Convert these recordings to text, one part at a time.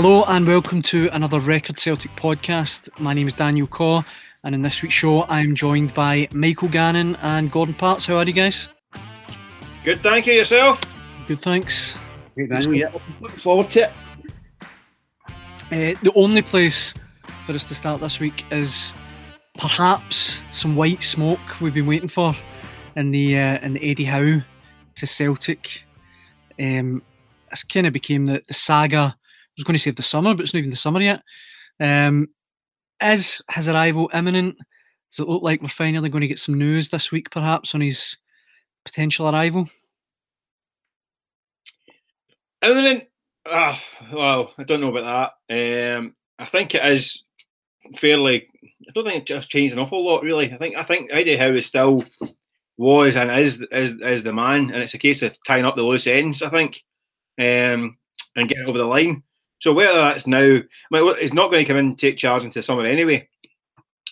Hello and welcome to another Record Celtic podcast. My name is Daniel Caw, and in this week's show, I'm joined by Michael Gannon and Gordon Parks. How are you guys? Good, thank you. Yourself? Good, thanks. Great, Daniel. Yeah, looking forward to it. Uh, the only place for us to start this week is perhaps some white smoke we've been waiting for in the uh, in the Eddie Howe to Celtic. Um, it's kind of became the, the saga. Was going to say the summer, but it's not even the summer yet. Um, is his arrival imminent? Does it look like we're finally going to get some news this week, perhaps, on his potential arrival? Imminent? Oh, well, I don't know about that. Um, I think it is fairly. I don't think it just changed an awful lot, really. I think I think Eddie Howe is still was and is is is the man, and it's a case of tying up the loose ends. I think, um, and getting over the line. So whether that's now, I mean, he's not going to come in and take charge into summer anyway.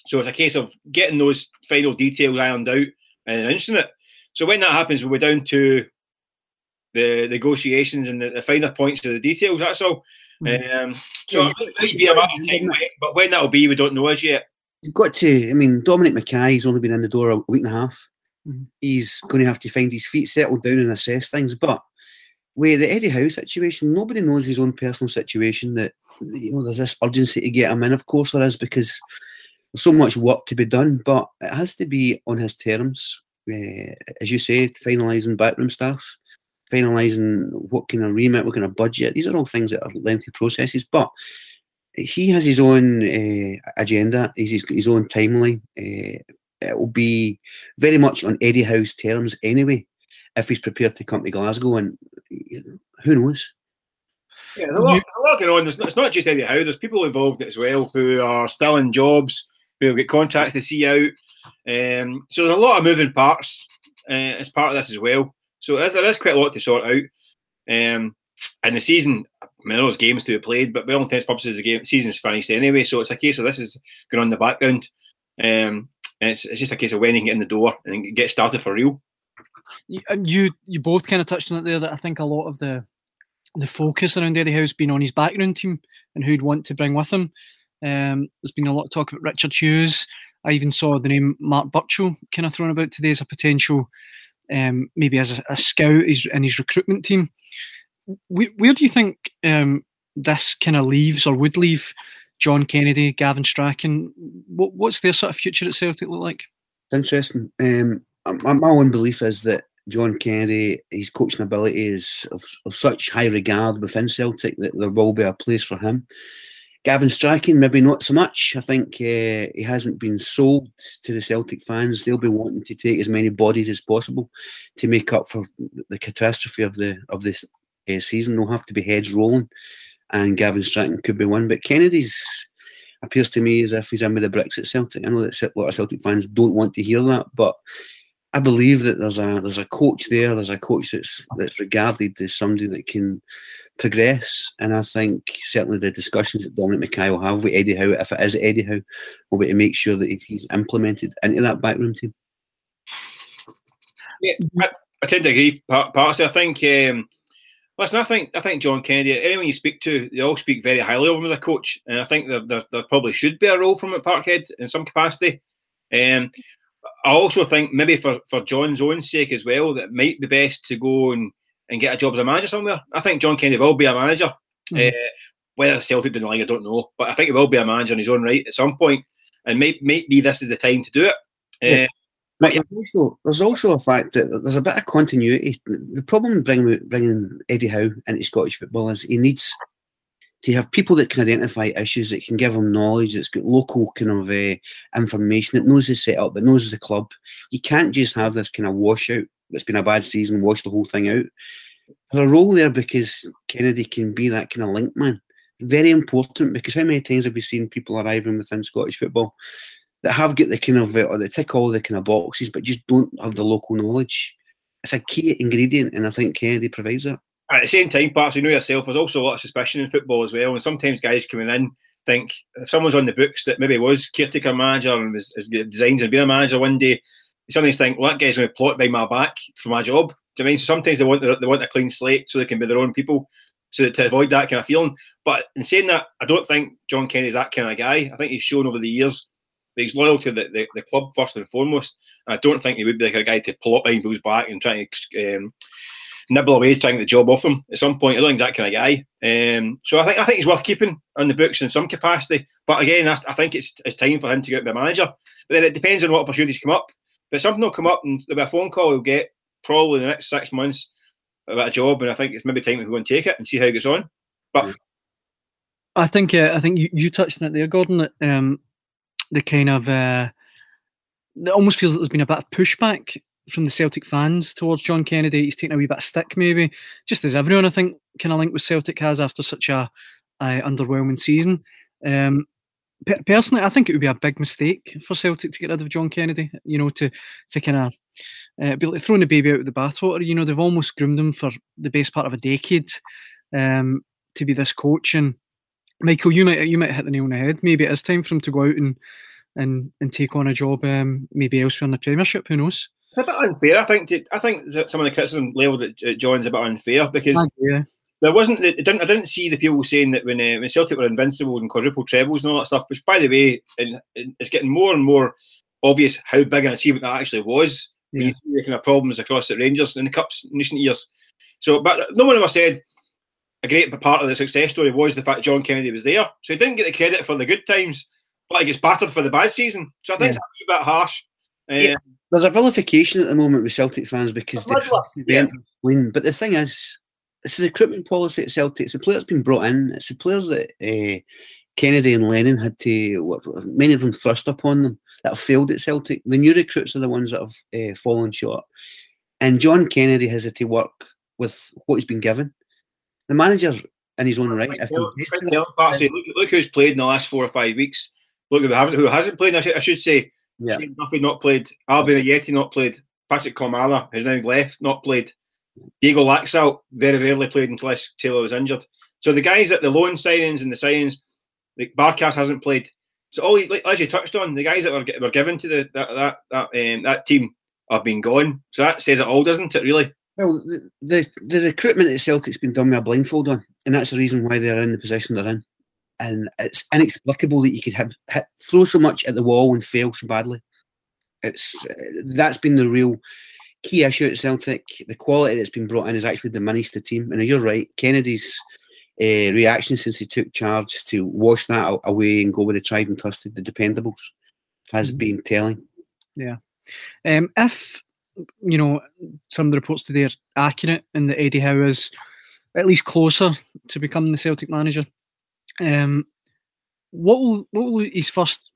So it's a case of getting those final details ironed out and announcing it. So when that happens, we'll be down to the negotiations and the, the finer points of the details. That's all. Mm-hmm. Um, so it might be a matter of time, but when that'll be, we don't know as yet. You've got to. I mean, Dominic McKay's only been in the door a week and a half. Mm-hmm. He's going to have to find his feet, settle down, and assess things. But with the Eddie Howe situation, nobody knows his own personal situation. That you know, there's this urgency to get him in. Of course, there is because there's so much work to be done, but it has to be on his terms. Uh, as you say, finalising backroom staff, finalising what kind of remit, what kind of budget. These are all things that are lengthy processes, but he has his own uh, agenda, his, his own timeline. Uh, it will be very much on Eddie Howe's terms anyway, if he's prepared to come to Glasgow, and who knows. Yeah, there's a lot, a lot going on. There's, it's not just Eddie Howe. There's people involved as well who are still in jobs, who have got contracts to see out. Um, so there's a lot of moving parts uh, as part of this as well. So there's, there is quite a lot to sort out. Um, and the season, I mean, there's games to be played, but by all intents purposes, the game season's finished anyway. So it's a case of this is going on in the background. Um, it's, it's just a case of when you get in the door and get started for real. You you both kind of touched on it there that I think a lot of the the focus around Eddie Howe's been on his background team and who'd want to bring with him. Um, there's been a lot of talk about Richard Hughes. I even saw the name Mark Burchill kind of thrown about today as a potential, um, maybe as a, a scout in his recruitment team. Where, where do you think um, this kind of leaves or would leave John Kennedy, Gavin Strachan? What, what's their sort of future at Celtic look like? Interesting. Um, my, my own belief is that John Kennedy, his coaching ability is of, of such high regard within Celtic that there will be a place for him. Gavin Strachan, maybe not so much. I think uh, he hasn't been sold to the Celtic fans. They'll be wanting to take as many bodies as possible to make up for the catastrophe of the of this uh, season. They'll have to be heads rolling, and Gavin Strachan could be one. But Kennedy's appears to me as if he's in with the bricks at Celtic. I know that a lot of Celtic fans don't want to hear that, but I believe that there's a there's a coach there. There's a coach that's that's regarded as somebody that can progress. And I think certainly the discussions that Dominic McKay will have with Eddie Howe, if it is Eddie Howe, will be to make sure that he's implemented into that backroom team. Yeah, I, I tend to agree. Parks, I think. Um, listen, I think I think John Kennedy. Anyone you speak to, they all speak very highly of him as a coach, and I think there, there, there probably should be a role from at Parkhead in some capacity. Um, I also think maybe for, for John's own sake as well, that it might be best to go and and get a job as a manager somewhere. I think John Kennedy will be a manager. Mm. Uh, whether Celtic down the line, I don't know, but I think he will be a manager in his own right at some point, and may, maybe this is the time to do it. Yeah. Uh, but there's also, there's also a fact that there's a bit of continuity. The problem bringing bringing Eddie Howe into Scottish football is he needs to have people that can identify issues, that can give them knowledge, that's got local kind of uh, information, that knows the setup, that knows the club. You can't just have this kind of washout it's been a bad season, wash the whole thing out. There's a role there because Kennedy can be that kind of link man. Very important because how many times have we seen people arriving within Scottish football that have got the kind of uh, or they tick all the kind of boxes but just don't have the local knowledge. It's a key ingredient, and I think Kennedy provides that. At the same time, perhaps you know yourself, there's also a lot of suspicion in football as well, and sometimes guys coming in think if someone's on the books that maybe was caretaker manager and was, was designs and being a manager one day, sometimes think, well, that guy's going to plot by my back for my job. Do you mean? So sometimes they want they want a clean slate so they can be their own people. so to avoid that kind of feeling. But in saying that, I don't think John Kennedy's that kind of guy. I think he's shown over the years that he's loyal to the, the, the club first and foremost. And I don't think he would be like a guy to up behind people's back and try to um, nibble away trying to get the job off him at some point. I don't think that kind of guy. Um, so I think I think he's worth keeping on the books in some capacity. But again, I, think it's it's time for him to get the manager. But then it depends on what opportunities come up. But something will come up and there'll be a phone call he'll get probably in the next six months about a job, and I think it's maybe time to go and take it and see how it goes on. But I think uh, I think you, you touched on it there, Gordon. That um, the kind of uh, it almost feels like there's been a bit of pushback from the Celtic fans towards John Kennedy. He's taking a wee bit of stick, maybe, just as everyone I think kind of linked with Celtic has after such a, a underwhelming season. Um, personally, I think it would be a big mistake for Celtic to get rid of John Kennedy. You know, to to kind of uh, be like throwing the baby out with the bathwater. You know, they've almost groomed him for the best part of a decade um, to be this coach. And Michael, you might you might hit the nail on the head. Maybe it is time for him to go out and and and take on a job um, maybe elsewhere in the Premiership. Who knows? It's a bit unfair. I think. To, I think that some of the criticism leveled at John's a bit unfair because there wasn't. It didn't. I didn't see the people saying that when uh, when Celtic were invincible and quadruple trebles and all that stuff. Which, by the way, and, and it's getting more and more obvious how big an achievement that actually was. Yeah. When you see the kind of problems across the Rangers in the cups in recent years. So, but no one ever said a great part of the success story was the fact John Kennedy was there. So he didn't get the credit for the good times, but he gets battered for the bad season. So I think Yeah. it's a bit harsh. Uh, Yeah. There's a vilification at the moment with Celtic fans because they yeah. spleen. But the thing is, it's the recruitment policy at Celtic. It's the players been brought in. It's the players that uh, Kennedy and Lennon had to, what, many of them thrust upon them that have failed at Celtic. The new recruits are the ones that have uh, fallen short. And John Kennedy has had to work with what he's been given. The manager, in his own right, if Well, he- Quentin Barcy, look, look who's played in the last four or five weeks. Look who who hasn't played. I should, I should say Yeah. Shane Duffy not played. Albian Ajeti not played. Patryk Klimala has now left, not played. Diego Laxalt very rarely played unless Taylor was injured. So the guys at the loan signings and the signings, like Barkas hasn't played. So all like, as you touched on, the guys that were, were given to the that that that, um, that team have been gone. So that says it all, doesn't it? Really? Well, the, the the recruitment at Celtic's been done with a blindfold on, and that's the reason why they're in the position they're in. And it's inexplicable that you could have hit, throw so much at the wall and fail so badly. It's uh, that's been the real key issue at Celtic. The quality that's been brought in has actually diminished the team. And you're right, Kennedy's uh, reaction since he took charge to wash that away and go with the tried and trusted, the dependables, has Mhm. been telling. Yeah. Um, if you know some of the reports today are accurate and that Eddie Howe is at least closer to becoming the Celtic manager, um, what will what will his first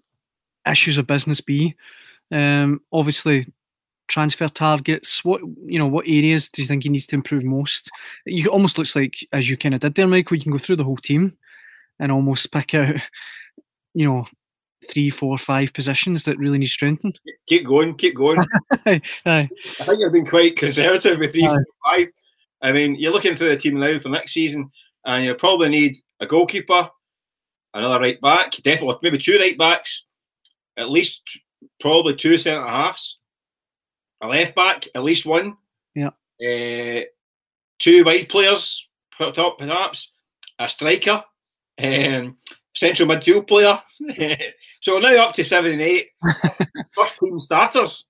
issues of business be? Um, obviously, transfer targets. What you know, what areas do you think he needs to improve most? You almost looks like as you kind of did there, Mike. We can go through the whole team and almost pick out, you know, three, four, five positions that really need strengthened. Keep going, keep going. Aye. I think you've been quite conservative with three, Aye. four, five. I mean, you're looking through the team now for next season, and you'll probably need a goalkeeper, another right back, definitely maybe two right backs, at least probably two centre halves, a left back, at least one. Yeah. Uh, two wide players, put top perhaps, a striker, um, central midfield player. so we're now up to seven and eight. First team starters.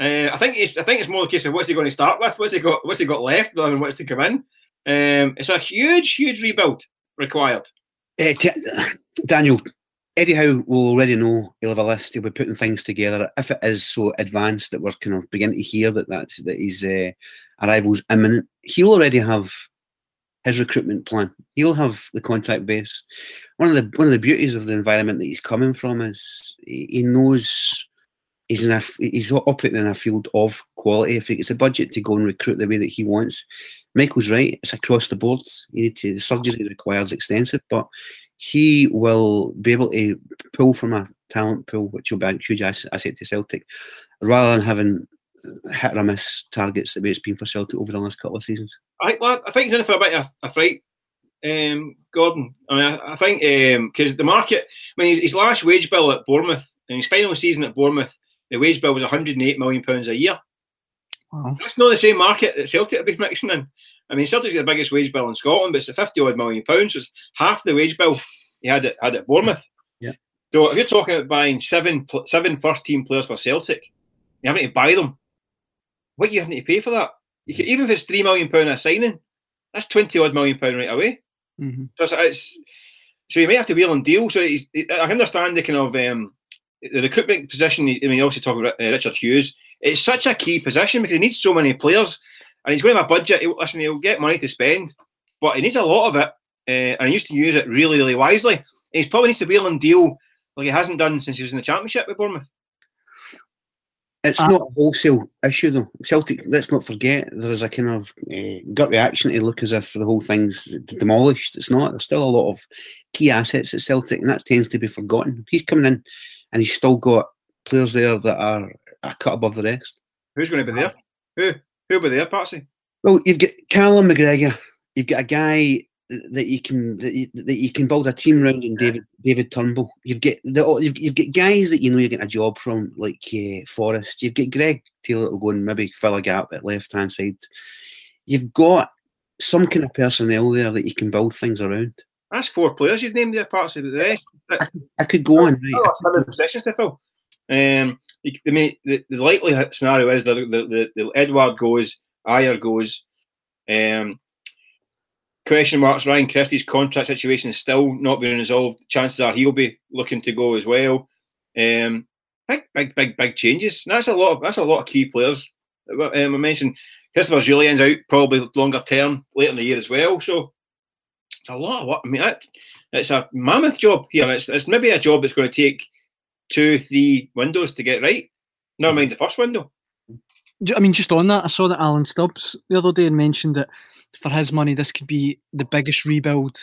Uh, I think it's I think it's more a case of what's he going to start with, what's he got what's he got left, than what's to come in. Um, it's a huge, huge rebuild required. Uh, t- Daniel, Eddie Howe will already know he'll have a list. He'll be putting things together. If it is so advanced that we're kind of beginning to hear that that's, that his uh, arrival's imminent, he'll already have his recruitment plan. He'll have the contract base. One of the one of the beauties of the environment that he's coming from is he, he knows he's in a he's operating in a field of quality. If gets a budget to go and recruit the way that he wants, Michael's right. It's across the board. You need to the surgery requires extensive, but he will be able to pull from a talent pool, which will be a huge asset to Celtic, rather than having hit or miss targets the way it's been for Celtic over the last couple of seasons. I, well, I think he's in for a bit of a fright, um, Gordon. I mean, I, I think because the market, I mean, his, his last wage bill at Bournemouth and his final season at Bournemouth, the wage bill was 108 million pounds a year. Wow. That's not the same market that Celtic have been mixing in. I mean, Celtic's got the biggest wage bill in Scotland, but it's a 50 odd million pounds. So it's half the wage bill he had at, had at Bournemouth. Yeah. So if you're talking about buying seven seven first team players for Celtic, you having to buy them. What you having to pay for that? You can, even if it's three million pound a signing, that's twenty odd million pound right away. Mm-hmm. So it's, it's, so you may have to wheel and deal. So I understand the kind of um, the recruitment position. I mean, obviously talking about uh, Richard Hughes. It's such a key position because he needs so many players, and he's going to have a budget. He'll, listen, he'll get money to spend, but he needs a lot of it, uh, and he used to use it really, really wisely. And he probably needs to wheel and deal like he hasn't done since he was in the championship with Bournemouth. It's uh, not a wholesale issue though. Celtic, let's not forget, there was a kind of uh, gut reaction to look as if the whole thing's demolished. It's not. There's still a lot of key assets at Celtic, and that tends to be forgotten. He's coming in, and he's still got players there that are a cut above the rest. Who's going to be there? Who? Who'll be there, Patsy? Well, you've got Callum McGregor. You've got a guy that you can that you, that you can build a team around in David David Turnbull. You've got the, you've, you've got guys that you know you're getting a job from, like uh, Forrest. You've got Greg Taylor will go and maybe fill a gap at left hand side. You've got some kind of personnel there that you can build things around. That's four players you've named there, parts of the rest. I, I could go on. Right? Seven possessions to fill. Um, I mean, the, the likely scenario is that the, the, the Edouard goes, Ajer goes. Um, question marks. Ryan Christie's contract situation is still not being resolved. Chances are he'll be looking to go as well. Um, big, big, big, big changes. And that's a lot. Of, that's a lot of key players. Um, I mentioned Christopher Jullien's out probably longer term later in the year as well. So it's a lot of what I mean. That, it's a mammoth job here. It's, it's maybe a job that's going to take two, three windows to get right. Never mind the first window. I mean, just on that, I saw that Alan Stubbs the other day and mentioned that for his money, this could be the biggest rebuild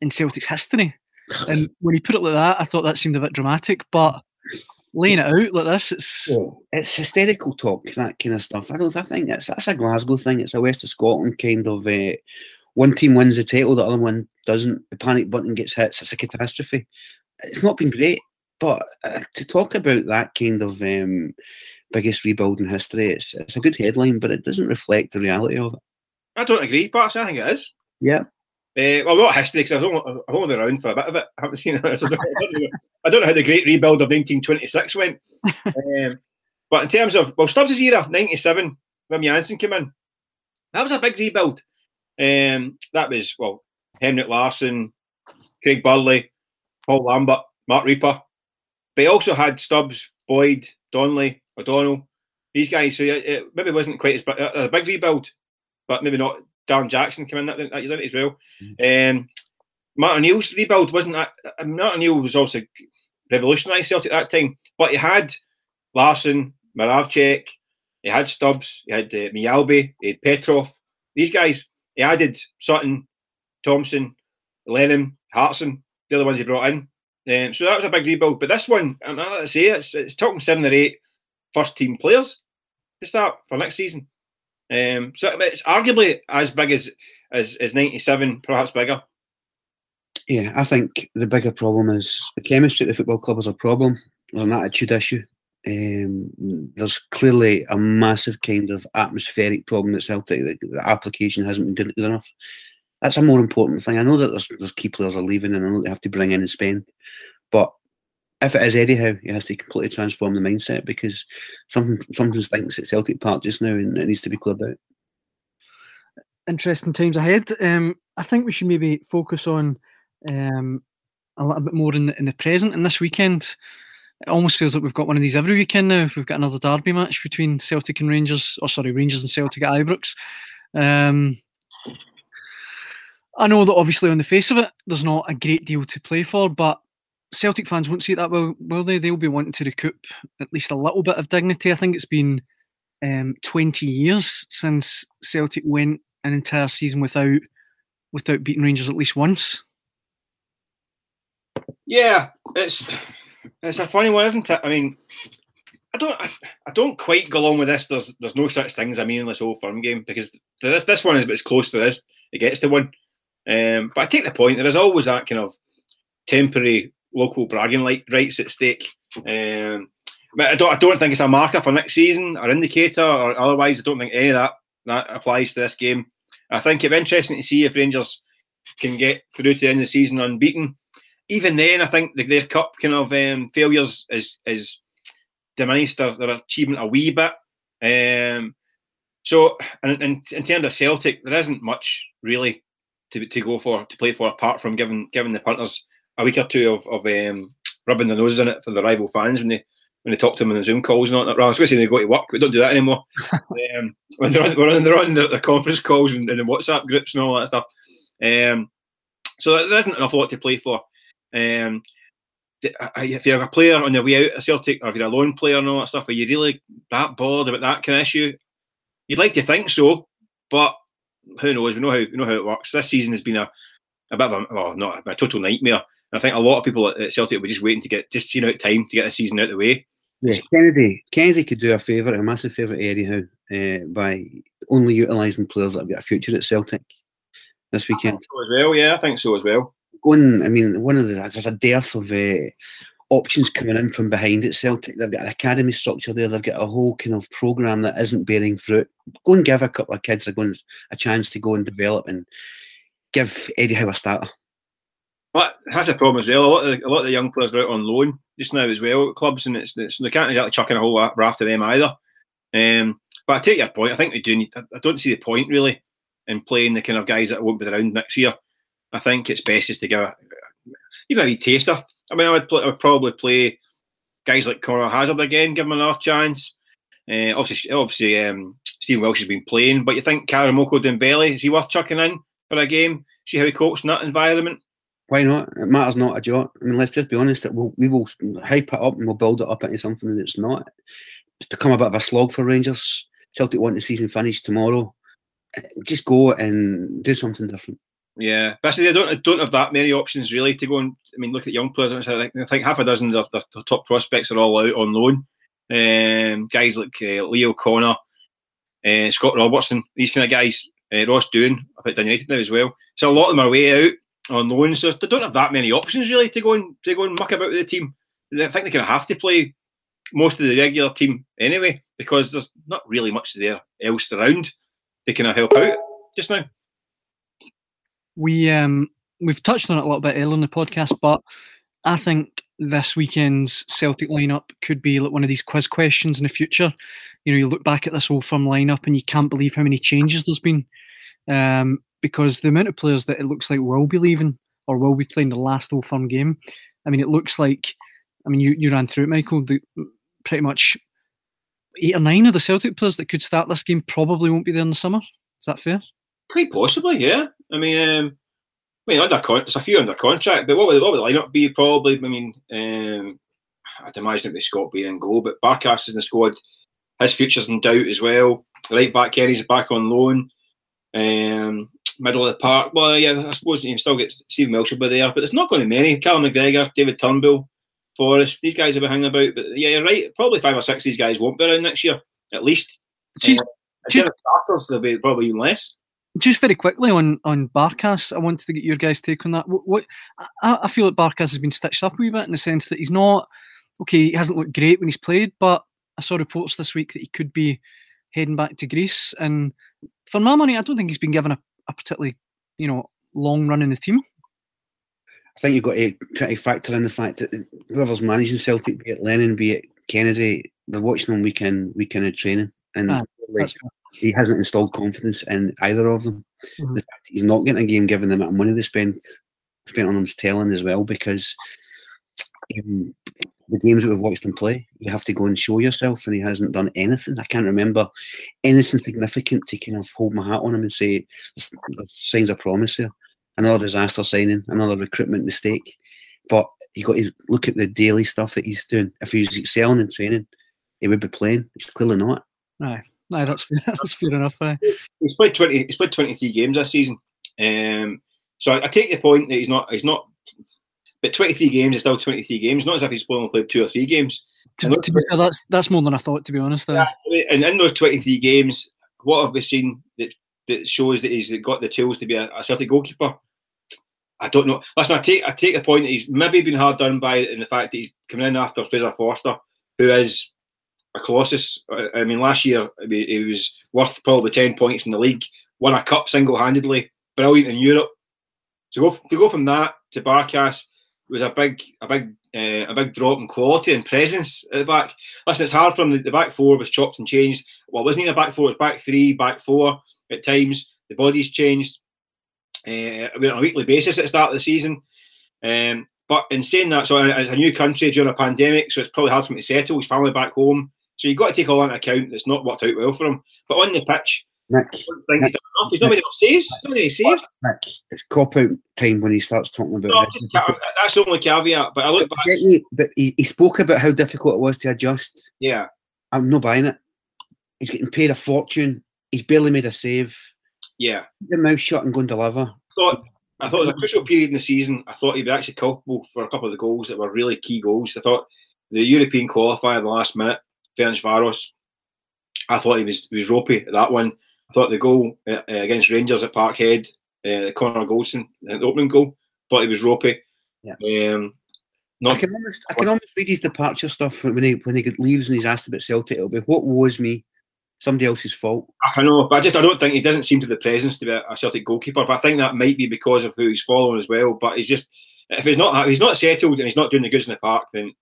in Celtic's history. And when he put it like that, I thought that seemed a bit dramatic. But laying it out like this, it's it's hysterical talk, that kind of stuff. I don't. I think it's that's a Glasgow thing. It's a West of Scotland kind of. Uh, one team wins the title, the other one doesn't. The panic button gets hit. It's a catastrophe. It's not been great, but uh, to talk about that kind of um, biggest rebuild in history, it's it's a good headline, but it doesn't reflect the reality of it. I don't agree, but I think it is. Yeah. Uh, well, not history because I've only, I've only been around for a bit of it. I haven't seen it. I don't, know, I don't know how the great rebuild of 1926 went. um, but in terms of, well, Stubbs' era, 97, when Jansen came in, that was a big rebuild. Um, that was, well, Henrik Larsson, Craig Burley, Paul Lambert, Mark Rieper. But he also had Stubbs, Boyd, Donnelly, O'Donnell, these guys. So it, it maybe wasn't quite as big, a big rebuild but maybe not. Darren Jackson came in that, that year as well. Mm. Um, Martin O'Neill's rebuild wasn't that. Uh, Martin O'Neill was also revolutionised Celtic at that time, but he had Larsson, Moravcik, he had Stubbs, he had uh, Mjällby, he had Petrov. These guys, he added Sutton, Thompson, Lennon, Hartson, the other ones he brought in. Um, so that was a big rebuild. But this one, I'm to say it's, it's talking seven or eight first team players to start for next season. Um, so it's arguably as big as, as as '97, perhaps bigger. Yeah, I think the bigger problem is the chemistry at the football club is a problem. An attitude issue. Um, there's clearly a massive kind of atmospheric problem at Celtic. The, the application hasn't been good enough. That's a more important thing. I know that there's, there's key players are leaving, and I know they have to bring in and spend. But if it is Eddie Howe, he has to completely transform the mindset because something something thinks at Celtic Park just now and it needs to be cleared out. Interesting times ahead. Um, I think we should maybe focus on um, a little bit more in the, in the present and this weekend. It almost feels like we've got one of these every weekend now. We've got another derby match between Celtic and Rangers, or sorry, Rangers and Celtic at Ibrox. Um, I know that obviously on the face of it, there's not a great deal to play for, but Celtic fans won't see it that well, will they? They'll be wanting to recoup at least a little bit of dignity. I think it's been um, 20 years since Celtic went an entire season without without beating Rangers at least once. Yeah, it's it's a funny one, isn't it? I mean, I don't I, I don't quite go along with this. There's there's no such thing as a meaningless old firm game because this this one is as close to this it gets to one. Um, but I take the point. There is always that kind of temporary local bragging like rights at stake. Um, but I don't, I don't think it's a marker for next season or indicator or otherwise. I don't think any of that that applies to this game. I think it'd be interesting to see if Rangers can get through to the end of the season unbeaten. Even then, I think the, their cup kind of um, failures is is diminished their, their achievement a wee bit. Um, so, in, in terms of Celtic, there isn't much really to, to go for to play for apart from giving giving the punters a week or two of, of um, rubbing their noses in it for the rival fans when they when they talk to them on the Zoom calls and all that. I was going to say they go to work, but don't do that anymore. um, when they're on, when they're on the, the conference calls and, and, the WhatsApp groups and all that stuff. Um, so there isn't enough lot to play for. Um, if you're a player on the way out of Celtic, or if you're a lone player and all that stuff, are you really that bored about that kind of issue? You'd like to think so, but who knows? We know how we know how it works. This season has been a, a bit of a well, not a, a total nightmare. I think a lot of people at Celtic were just waiting to get just seeing out time to get the season out of the way. Yeah, Kennedy. Kennedy could do a favour, a massive favour Howe uh, by only utilising players that have got a future at Celtic this weekend. So as well, yeah, I think so as well. Going, I mean, one of the there's a dearth of uh, options coming in from behind at Celtic. They've got an academy structure there. They've got a whole kind of program that isn't bearing fruit. Go and give a couple of kids a, going, a chance to go and develop and give Eddie Howe a starter. But that's a problem as well. A lot of the, a lot of the young players are out on loan just now as well clubs, and it's, it's they can't exactly chuck in a whole raft of them either. Um, but I take your point. I think they do need. I don't see the point really in playing the kind of guys that won't be around next year. I think it's best just to give a, even a wee taster. I mean, I would, play, I would probably play guys like Conor Hazard again, give him another chance. Uh, obviously, obviously, um, Stephen Welsh has been playing, but you think Karamoko Dembele is he worth chucking in for a game? See how he copes in that environment. Why not? It matters not a jot. I mean, let's just be honest. It will, we will hype it up and we'll build it up into something that it's not. It's become a bit of a slog for Rangers. Celtic want the season finished tomorrow. Just go and do something different. Yeah, basically, I don't don't have that many options really to go and. I mean, look at young players. I think, I think half a dozen of the, the, top prospects are all out on loan. Um, guys like uh, Leo Connor, uh, Scott Robertson, these kind of guys. Uh, Ross Doohan up at United now as well. So a lot of them are way out on loan, so they don't have that many options really to go and to go and muck about with the team. I think they kind of have to play most of the regular team anyway because there's not really much there else around they can help out just now we um we've touched on it a little bit earlier in the podcast, but I think this weekend's Celtic lineup could be like one of these quiz questions in the future. You know, you look back at this old firm lineup and you can't believe how many changes there's been. Um, because the amount of players that it looks like will be leaving or will be playing the last old firm game. I mean, it looks like I mean you, you ran through it, Michael, the, pretty much eight or nine of the Celtic players that could start this game probably won't be there in the summer. Is that fair? Quite possibly, yeah. I mean, um, I mean, under con- there's a few under contract, but what would, what would the lineup be? Probably, I mean, um, I'd imagine it'd be Scott Bain and goal, but Barkas is in the squad. His future's in doubt as well. Right back, Kenny's back on loan. Um, middle of the park. Well, yeah, I suppose you can still get Stephen Melcher be there, but there's not going to be many. Callum McGregor, David Turnbull, Forrest, these guys have been hanging about. But yeah, you're right. Probably five or six of these guys won't be around next year, at least. Uh, starters, there'll be probably even less. Just very quickly on on Barkas, I wanted to get your guys' take on that. What, what I, I, feel like Barkas has been stitched up a wee bit in the sense that he's not okay. He hasn't looked great when he's played, but I saw reports this week that he could be heading back to Greece. And for my money, I don't think he's been given a, a particularly you know long run in the team. I think you've got to try to factor in the fact that whoever's managing Celtic, be it Lennon, be it Kennedy, they're watching them week in, week in of training. And ah, like, he hasn't installed confidence in either of them. Mm-hmm. The fact he's not getting a game given the amount of money they spent spent on him is telling as well because um, the games that we've watched him play, you have to go and show yourself, and he hasn't done anything. I can't remember anything significant to kind of hold my hat on him and say there's, signs of promise there. Another disaster signing, another recruitment mistake. But you got to look at the daily stuff that he's doing. If he's excelling in training, he would be playing. He's clearly not. No, that's that's fair enough. Eh? He's played twenty. He's played twenty three games this season. Um, so I, I, take the point that he's not. He's not. But twenty three games is still twenty three games. Not as if he's only played two or three games. To, to be fair, that's that's more than I thought. To be honest, yeah, and in those twenty three games, what have we seen that that shows that he's got the tools to be a, a Celtic goalkeeper? I don't know. Listen, I take I take the point that he's maybe been hard done by in the fact that he's coming in after Fraser Forster, who is a colossus. I mean, last year he was worth probably ten points in the league won a cup single handedly, brilliant in Europe. To go to go from that to Barkas was a big a big uh, a big drop in quality and presence at the back. Listen, it's hard from the, the back four was chopped and changed. Well, it wasn't even a back four; it was back three, back four at times. The bodies changed uh, on a weekly basis at the start of the season. Um, but in saying that, so as a new country during a pandemic, so it's probably hard for him to settle his family back home. So you've got to take all that into account. It's not worked out well for him. But on the pitch, Nick, Nick he's, enough. he's not made enough saves. He's not saves. Nick, it's cop out time when he starts talking about No, just, that's the only caveat. But I look back. I you, but he, he spoke about how difficult it was to adjust. Yeah, I'm not buying it. He's getting paid a fortune. He's barely made a save. yeah. Keep the mouth shut and go and deliver. thought I thought it was a crucial period in the season. I thought he'd be actually culpable for a couple of the goals that were really key goals. I thought the European qualifier the last minute, Ferencvaros, I thought he was he was ropey at that one. I thought the goal uh, against Rangers at Parkhead, uh, the Connor Goldson, the opening goal, thought he was ropey. Yeah. Um, I can almost, I can almost read his departure stuff when he when he leaves and he's asked about Celtic. It'll be what was me, somebody else's fault. I know, but I just I don't think he doesn't seem to the presence to be a, a Celtic goalkeeper. But I think that might be because of who he's following as well. But he's just if he's not if he's not settled and he's not doing the goods in the park, then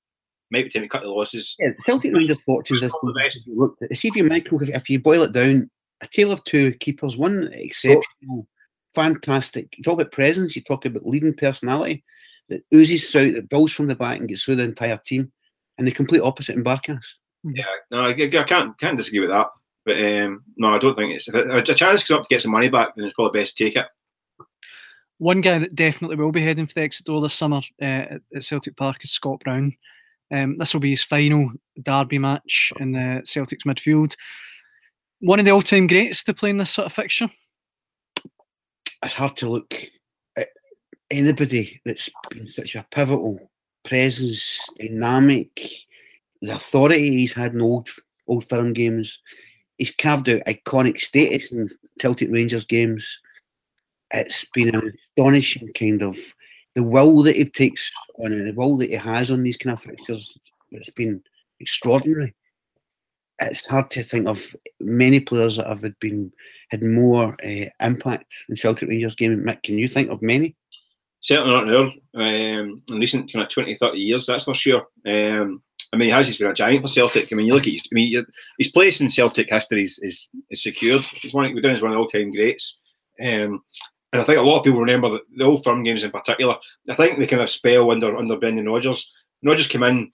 might be time to cut the losses. Yeah, Celtic Rangers fortunes this Just the season, best. if at- See if you micro, if, if you boil it down, a tale of two keepers. One exceptional, fantastic. You talk about presence. You talk about leading personality that oozes through, that builds from the back and gets through the entire team. And the complete opposite in Barkas. Yeah, no, I, I can't can't disagree with that. But um, no, I don't think it's if a, a chance comes up to get some money back, then it's probably best to take it. One guy that definitely will be heading for the exit door this summer uh, at, at Celtic Park is Scott Brown. Um, this will be his final derby match in the Celtic's midfield. One of the all-time greats to play in this sort of fixture. It's hard to look at anybody that's been such a pivotal presence, dynamic, the authority he's had in old old firm games. He's carved out iconic status in Celtic Rangers games. It's been an astonishing kind of the will that he takes on and the will that he has on these kind of fixtures. It's been extraordinary. It's hard to think of many players that have had been had more uh, impact in Celtic Rangers game. Mick, can you think of many? Certainly not now. Um, in recent kind of 20, 30 years, that's for sure. Um, I mean, he has he's been a giant for Celtic. I mean, you look at his, I mean, his place in Celtic history is, is, is secured. He's one, as one of the all-time greats. Um, and I think a lot of people remember the, the old firm games in particular. I think the kind of spell under under Brendan Rodgers. Rodgers came in.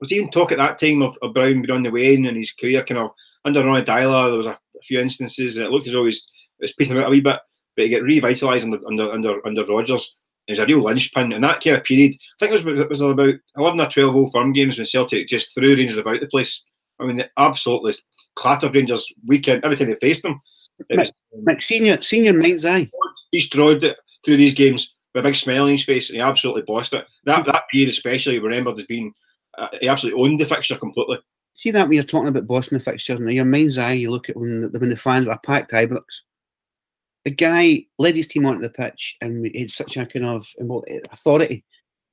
Was even talk at that time of, of Brown being on the wane and his career kind of under Ronny Deila. There was a, a few instances, and it looked as though was, it was petering out a wee bit, but he get revitalised under under under under Rodgers. He was a real linchpin in that kind of period. I think it was it was about eleven or twelve old firm games when Celtic just threw Rangers about the place. I mean, they absolutely clattered Rangers weekend every time they faced them. Mick, senior senior mind's eye. he strode it through these games with a big smile on his face, and he absolutely bossed it. That that period, especially, remembered as being uh, he absolutely owned the fixture completely. See that when you're talking about Boston fixture, now your mind's eye, you look at when the, when the fans were packed Ibrox. The guy led his team onto the pitch and he had such a kind of uh, uh, authority,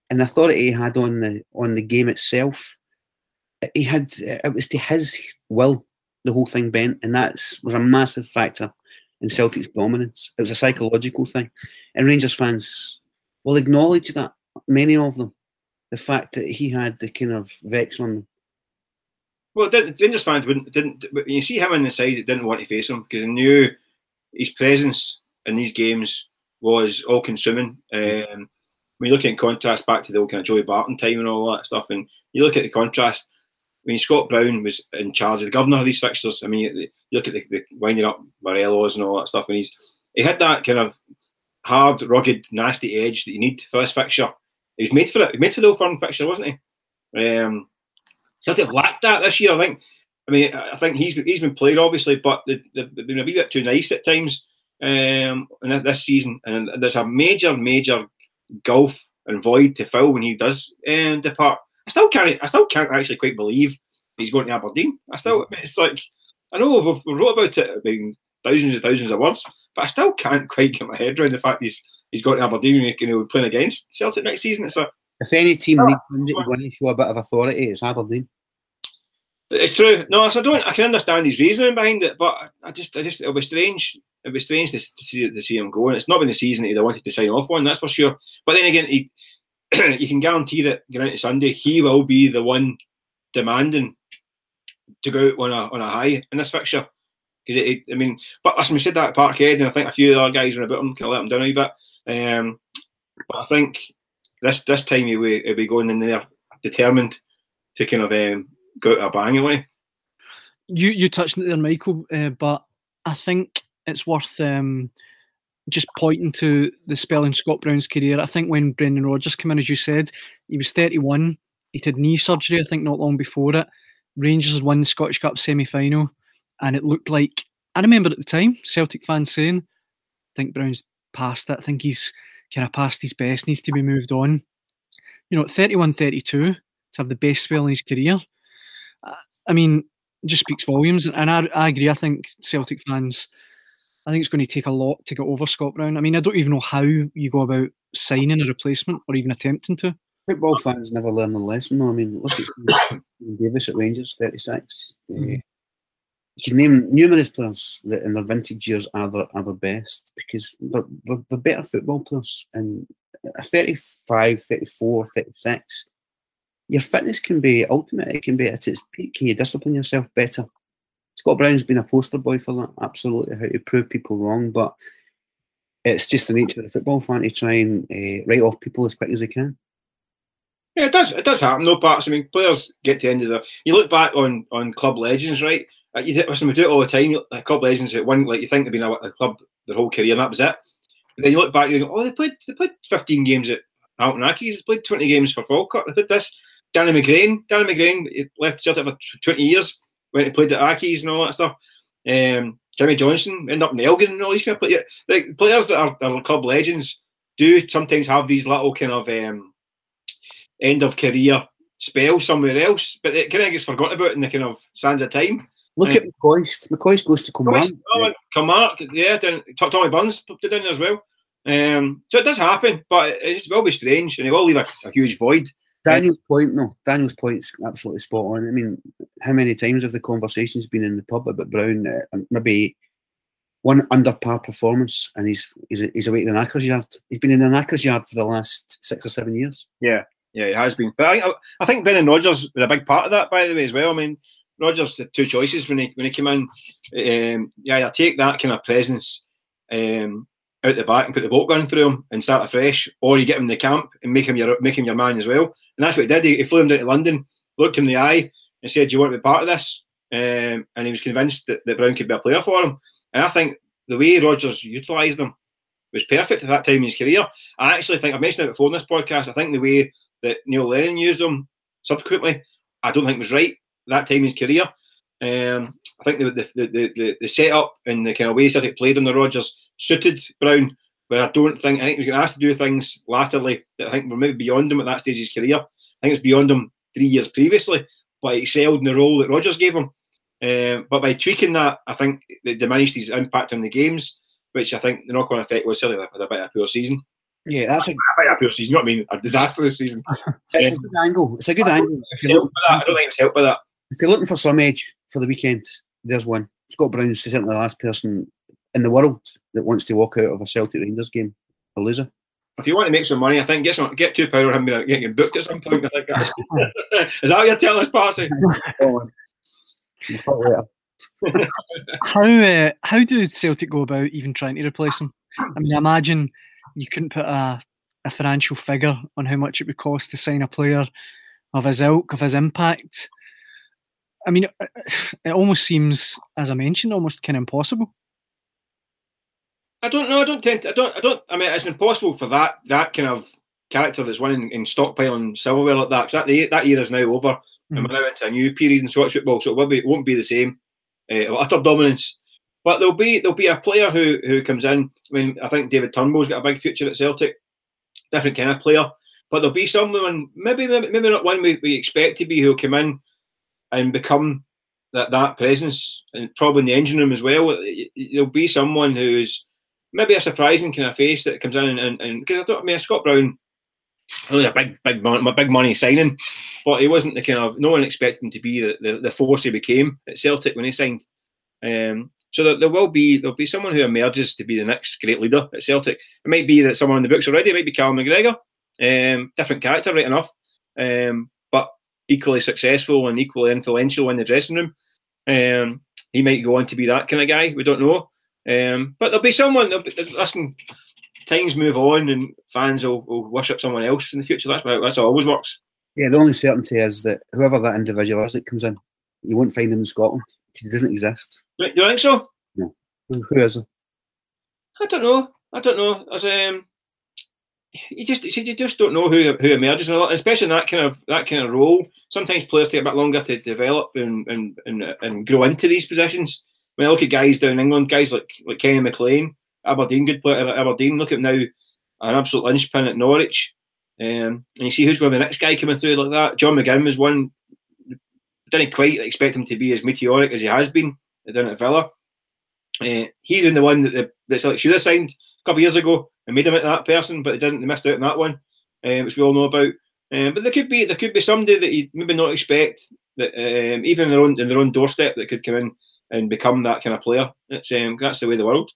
and the authority he had on the on the game itself. Uh, he had it was to his will the whole thing bent, and that was a massive factor in Celtic's dominance. It was a psychological thing, and Rangers fans will acknowledge that. Many of them, the fact that he had the kind of vex on them. Well, the Rangers fans wouldn't didn't. You see him on the side, they didn't want to face him because they knew his presence in these games was all consuming. Um, when you look at contrast back to the old kind of Joey Barton time and all that stuff, and you look at the contrast when Scott Brown was in charge of the governor of these fixtures. I mean, you, look at the, the winding up Morelos and all that stuff, and he's he had that kind of hard, rugged, nasty edge that you need for this fixture. He was made for it. He was made for the old firm fixture, wasn't he? Um, Celtic have lacked that this year. I think. I mean, I think he's he's been played obviously, but they, they've been a wee bit too nice at times um, in this season, and there's a major, major gulf and void to fill when he does um, depart. I still can't. I still can't actually quite believe he's going to Aberdeen. I still. Mm. It's like I know we've, wrote about it in thousands and thousands of words, but I still can't quite get my head around the fact he's he's going to Aberdeen and you know playing against Celtic next season. It's a If any team Oh, needs to in show a bit of authority, it's Aberdeen. It's true. No, I don't. I can understand his reasoning behind it, but I just, I just, it'll be strange It'll be strange to, to see to see him go. And it's not been the season that he wanted to sign off on, that's for sure. But then again, he, you can guarantee that going into Sunday, he will be the one demanding to go out on a on a high in this fixture. Because I mean, but listen, we said that at Parkhead, and I think a few of other guys are about him, kind of let him down a bit. Um, but I think this this time he'll be, he'll be going in there determined to kind of um, go out a bang away. You you touched on it there, Michael, uh, but I think it's worth um, just pointing to the spell in Scott Brown's career. I think when Brendan Rodgers came in, as you said, he was 31. He had knee surgery, I think, not long before it. Rangers had won the Scottish Cup semi final, and it looked like I remember at the time Celtic fans saying, I think Brown's past it. I think he's kind of past his best, needs to be moved on. You know, 31 32 to have the best spell in his career. I mean, just speaks volumes. And I, I agree. I think Celtic fans, I think it's going to take a lot to get over Scott Brown. I mean, I don't even know how you go about signing a replacement or even attempting to. Football fans never learn the lesson. Though. I mean, look at Davis at Rangers, 36. Mm-hmm. Uh, you can name numerous players that in their vintage years are the, are the best because they're, they're, they're better football players. And 35, 34, 36, your fitness can be ultimate. It can be at its peak. Can you discipline yourself better? Scott Brown's been a poster boy for that. Absolutely, how to prove people wrong. But it's just the nature of the football fan to try and uh, write off people as quick as they can. Yeah, it does. It does happen. No Parks. I mean, players get to the end of the. You look back on on club legends, right? Uh, you listen, we do it all the time. Like, club legends that won, like you think they've been a, a club their whole career, and that was it. And then you look back, you go, oh, they played they played 15 games at Hamilton Accies, they played 20 games for Falkirk, they did this. Danny McGrain. Danny McGrain left Celtic for 20 years, went and played at Accies and all that stuff. Um, Jimmy Johnstone ended up in Elgin and all these kind of players. Like, players that are, are, club legends do sometimes have these little kind of um, end of career spells somewhere else, but it kind of gets forgotten about in the kind of sands of time. Look um, at McCoist. McCoist goes to Kilmarnock. Oh, yeah. Then Tommy Burns put it in as well. Um, so it does happen, but it will be strange, and it will leave a, a huge void. Daniel's point, no, Daniel's point's absolutely spot on. I mean, how many times have the conversations been in the pub about Brown? Uh, maybe one under par performance, and he's he's he's away to the knackers yard. He's been in the knackers yard for the last six or seven years. Yeah, yeah, he has been. But I, I think Brendan Rodgers was a big part of that, by the way, as well. I mean, Rodgers had two choices when he when he came in. Um, yeah, I take that kind of presence um, out the back and put the boat gun through him and start afresh, or you get him in the camp and make him your make him your man as well. And that's what he did. He, he flew him down to London, looked him in the eye, and said, "Do you want to be part of this?" Um, and he was convinced that, that Brown could be a player for him. And I think the way Rodgers utilised him was perfect at that time in his career. I actually think I've mentioned it before in this podcast. I think the way that Neil Lennon used him subsequently, I don't think was right that time in his career. Um, I think the the, the the, the setup and the kind of ways that it played on the Rodgers suited Brown but I don't think I think he was going to ask to do things latterly that I think were maybe beyond him at that stage of his career. I think it's beyond him three years previously, but he excelled in the role that Rodgers gave him. Uh, but by tweaking that, I think it diminished his impact on the games, which I think the knock-on effect was certainly a, a bit of a poor season. Yeah, that's a, a bit of a poor season. You know what I mean? A disastrous season. it's um, a good angle. It's a good I angle. I don't think it's helped by that. If you're looking for some edge for the weekend, there's one. Scott Brown's certainly the last person in the world that wants to walk out of a Celtic Rangers game a loser. If you want to make some money, I think get some get two power him getting booked at some point. I think is that what you're telling us, Party? how uh, how do Celtic go about even trying to replace him? I mean, I imagine you couldn't put a, a financial figure on how much it would cost to sign a player of his ilk, of his impact. I mean, it, it almost seems, as I mentioned, almost kind of impossible. I don't know. I don't tend. To, I don't. I don't. I mean, it's impossible for that that kind of character that's winning in stockpiling silverware like that. Cause that that era is now over, mm. and we're now into a new period in Scottish football. So it won't be it won't be the same uh, utter dominance. But there'll be there'll be a player who who comes in. I mean, I think David Turnbull's got a big future at Celtic. Different kind of player, but there'll be someone maybe maybe, maybe not one we, we expect to be who'll come in and become that that presence, and probably in the engine room as well. There'll be someone who's maybe a surprising kind of face that comes in and because I don't I mean Scott Brown really a big big money, big money signing, but he wasn't the kind of no one expected him to be the, the, the force he became at Celtic when he signed. Um, So that there will be there'll be someone who emerges to be the next great leader at Celtic. It might be that someone in the books already. It might be Callum McGregor, um, different character, right enough, um, but equally successful and equally influential in the dressing room. Um, he might go on to be that kind of guy. We don't know, um, but there'll be someone. There'll be, listen, times move on, and fans will, will worship someone else in the future. That's how that's how always works. Yeah, the only certainty is that whoever that individual is that comes in, you won't find him in Scotland. Because he doesn't exist. Do you think so? No. Who, is it? I don't know. I don't know. As um, you just you just don't know who who emerges, especially in that kind of that kind of role. Sometimes players take a bit longer to develop and and and, and grow into these positions. When I look at guys down in England, guys like like Kenny McLean, Aberdeen, good player Aberdeen. Look at now, an absolute linchpin at Norwich. Um, and you see who's going to be the next guy coming through like that. John McGinn was one. Didn't quite expect him to be as meteoric as he has been down at Villa. Uh, he's been the one that the, that Celtic should have signed a couple of years ago and made him that person, but they didn't. They missed out on that one, uh, which we all know about. Um, but there could be there could be somebody that you maybe not expect that um, even in their own in their own doorstep that could come in and become that kind of player. It's um, that's the way of the world.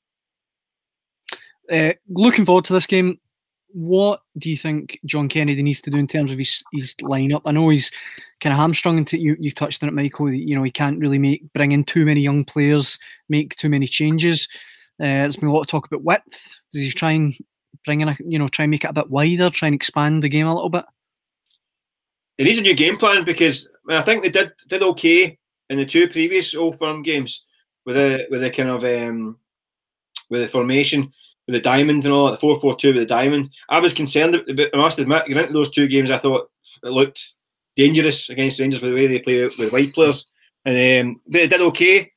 Uh, looking forward to this game. What do you think John Kennedy needs to do in terms of his, his lineup? I know he's kind of hamstrung into you. You've touched on it, Michael. You know he can't really make bring in too many young players, make too many changes. Uh, there's been a lot of talk about width. Does he try and bring in a you know try and make it a bit wider, try and expand the game a little bit? It needs a new game plan because I think they did did okay in the two previous Old Firm games with a with a kind of um, with the formation with the diamond and all that, the four four two with the diamond. I was concerned about. I must admit, into those two games, I thought it looked dangerous against Rangers with the way they play with white players, and um, but it did okay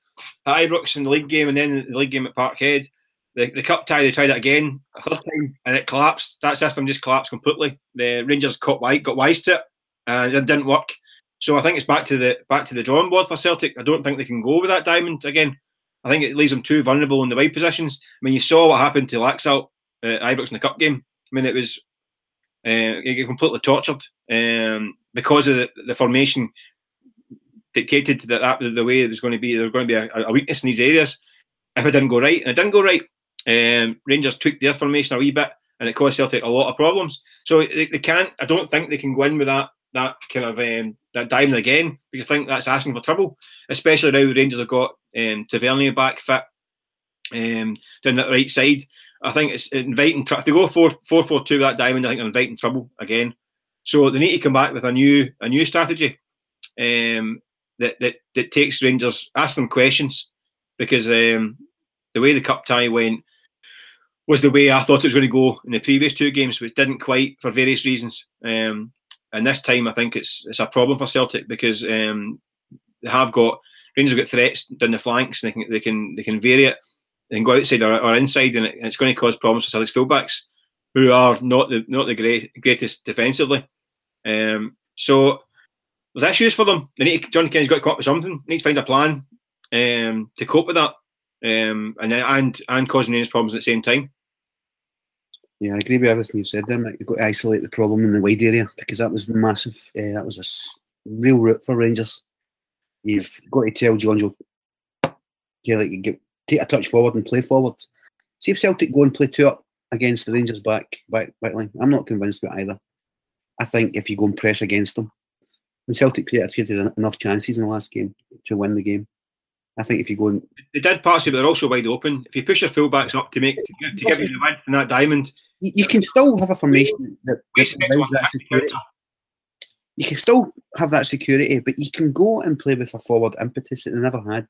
at Ibrox in the league game, and then the league game at Parkhead. The, the cup tie, they tried it again a third time, and it collapsed. That system just collapsed completely. The Rangers caught wise, got wise to it, and it didn't work. So I think it's back to the back to the drawing board for Celtic. I don't think they can go with that diamond again. I think it leaves them too vulnerable in the wide positions. I mean, you saw what happened to Laxalt at Ibrox in the cup game. I mean, it was uh, completely tortured um, because of the, the, formation dictated that that the way it was going to be. There was going to be a, a, weakness in these areas if it didn't go right, and it didn't go right. Um, Rangers tweaked their formation a wee bit, and it caused Celtic a lot of problems. So they, they can't. I don't think they can go in with that that kind of um, that diamond again because I think that's asking for trouble, especially now the Rangers have got um, Tavernier back fit um, down that right side. I think it's inviting. If they go four four four two that diamond, I think they're inviting trouble again. So they need to come back with a new a new strategy um, that, that that takes Rangers ask them questions because um, the way the cup tie went was the way I thought it was going to go in the previous two games, which didn't quite for various reasons. Um, and this time, I think it's it's a problem for Celtic because um, they have got Rangers have got threats down the flanks, and they can they can they can vary it and go outside or, or inside, and, it, and, it's going to cause problems for Celtic's fullbacks, who are not the not the great, greatest defensively. Um, so there's issues for them. They need to, John Kenny's got to come up with something. They need to find a plan um, to cope with that, um, and and and causing Rangers problems at the same time. Yeah, I agree with everything you said there, Mike. You've got to isolate the problem in the wide area because that was massive. Uh, that was a real route for Rangers. You've got to tell Jonjoe, yeah, like you get take a touch forward and play forward. See if Celtic go and play two up against the Rangers back back back line. I'm not convinced with either. I think if you go and press against them, when Celtic created enough chances in the last game to win the game, I think if you go and they did pass it, but they're also wide open. If you push your fullbacks up to make to, to give you the width in that diamond, you, you can still have a formation that, that, that security. You can still have that security, but you can go and play with a forward impetus that they never had.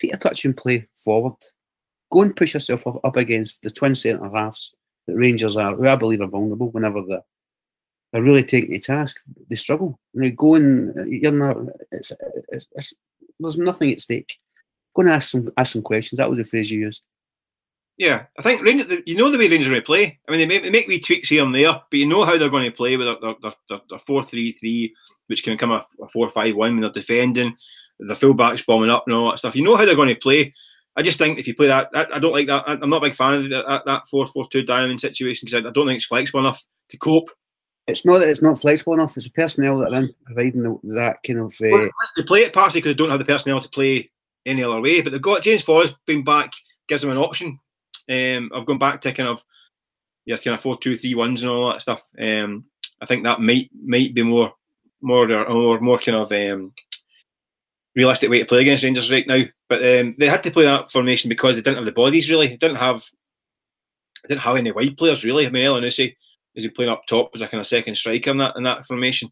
Take a touch and play forward. Go and push yourself up, up against the twin centre halves that Rangers are, who I believe are vulnerable whenever they're, they're really taking the task. They struggle. You know, go and uh, you're not. It's, it's, it's, there's nothing at stake. Go and ask some ask some questions. That was the phrase you used. Yeah, I think Rangers, you know the way Rangers are going to play. I mean, they make, they make wee tweaks here and there, but you know how they're going to play with their, their, their, their 4 3 3, which can become a, a 4 5 1 when they're defending, the fullbacks bombing up and all that stuff. You know how they're going to play. I just think if you play that, I, I don't like that. I'm not a big fan of that, that 4 4 2 diamond situation because I, I, don't think it's flexible enough to cope. It's not that it's not flexible enough. It's the personnel that are in providing the, that kind of. Uh... Well, they play it partly because they don't have the personnel to play any other way. But they've got James Forrest being back gives them an option. Um, I've gone back to kind of yeah, kind of four two three ones and all that stuff. Um, I think that might might be more more or more kind of um, realistic way to play against Rangers right now. But um, they had to play that formation because they didn't have the bodies really. They didn't have they didn't have any wide players really. I mean, Elyounoussi is he playing up top as a kind of second striker in that in that formation.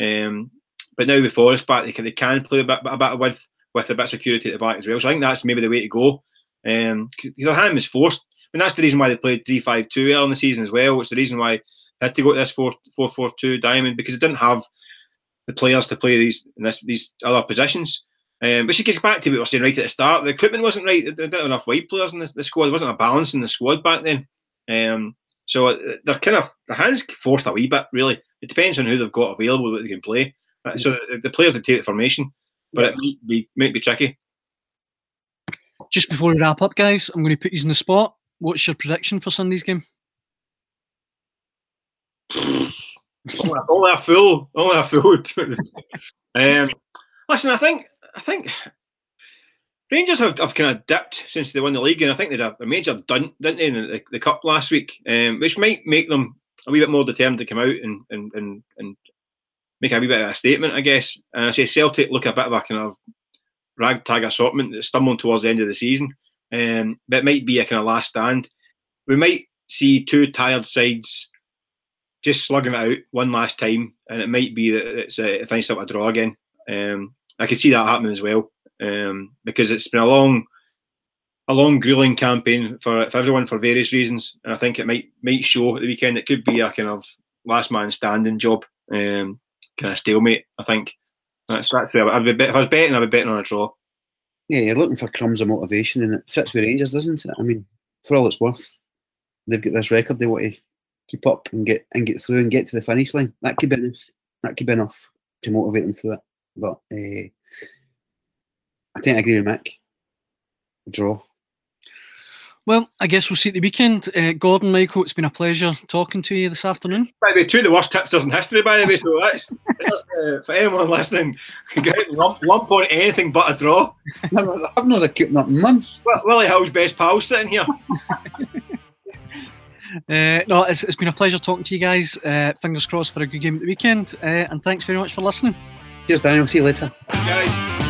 Um, but now with Forrest back, they can, they can play a bit, a bit of width with a bit of security at the back as well. So I think that's maybe the way to go. Um, their hand is forced. I mean, that's the reason why they played 3 5 2 early in the season as well. It's the reason why they had to go to this 4 4 4 2 diamond because they didn't have the players to play these this, these other positions. Um, which gets back to what we were saying right at the start. The equipment wasn't right. They didn't have enough white players in the, the squad. There wasn't a balance in the squad back then. Um, so uh, they're kind of their hands forced a wee bit. Really, it depends on who they've got available that they can play. Uh, so the, the players that take the formation, but it might be might be tricky. Just before we wrap up, guys, I'm going to put you in the spot. What's your prediction for Sunday's game? only a fool. Only a fool. um, listen, I think I think Rangers have, have kind of dipped since they won the league, and I think they had a major dunt, didn't they, in the, the cup last week, um, which might make them a wee bit more determined to come out and and, and, and make a wee bit of a statement, I guess. And I say Celtic look a bit of a kind of ragtag assortment that's stumbling towards the end of the season. Um, but it might be a kind of last stand. We might see two tired sides just slugging it out one last time, and it might be that it's a, it finishes up a draw again. Um, I could see that happening as well um, because it's been a long, a long grueling campaign for, for everyone for various reasons, and I think it might might show at the weekend. It could be a kind of last man standing job, um, kind of stalemate. I think that's that's where I'd be if I was betting, I'd be betting on a draw. Yeah, you're looking for crumbs of motivation, and it sits with Rangers, doesn't it? I mean, for all it's worth, they've got this record they want to keep up and get and get through and get to the finish line. That could be enough. That could be enough to motivate them through it. But uh, I think I agree with Mick. Draw. Well, I guess we'll see at the weekend. Uh, Gordon, Michael, it's been a pleasure talking to you this afternoon. By the way, two of the worst tipsters in history, by the way. So that's, that's uh, for anyone listening, get lump, lump on anything but a draw. I've not kept up in months. Well, Willie Hill's best pal sitting here. Uh, no, it's, it's been a pleasure talking to you guys. Uh, fingers crossed for a good game at the weekend. Uh, and thanks very much for listening. Cheers, Daniel. See you later. Guys.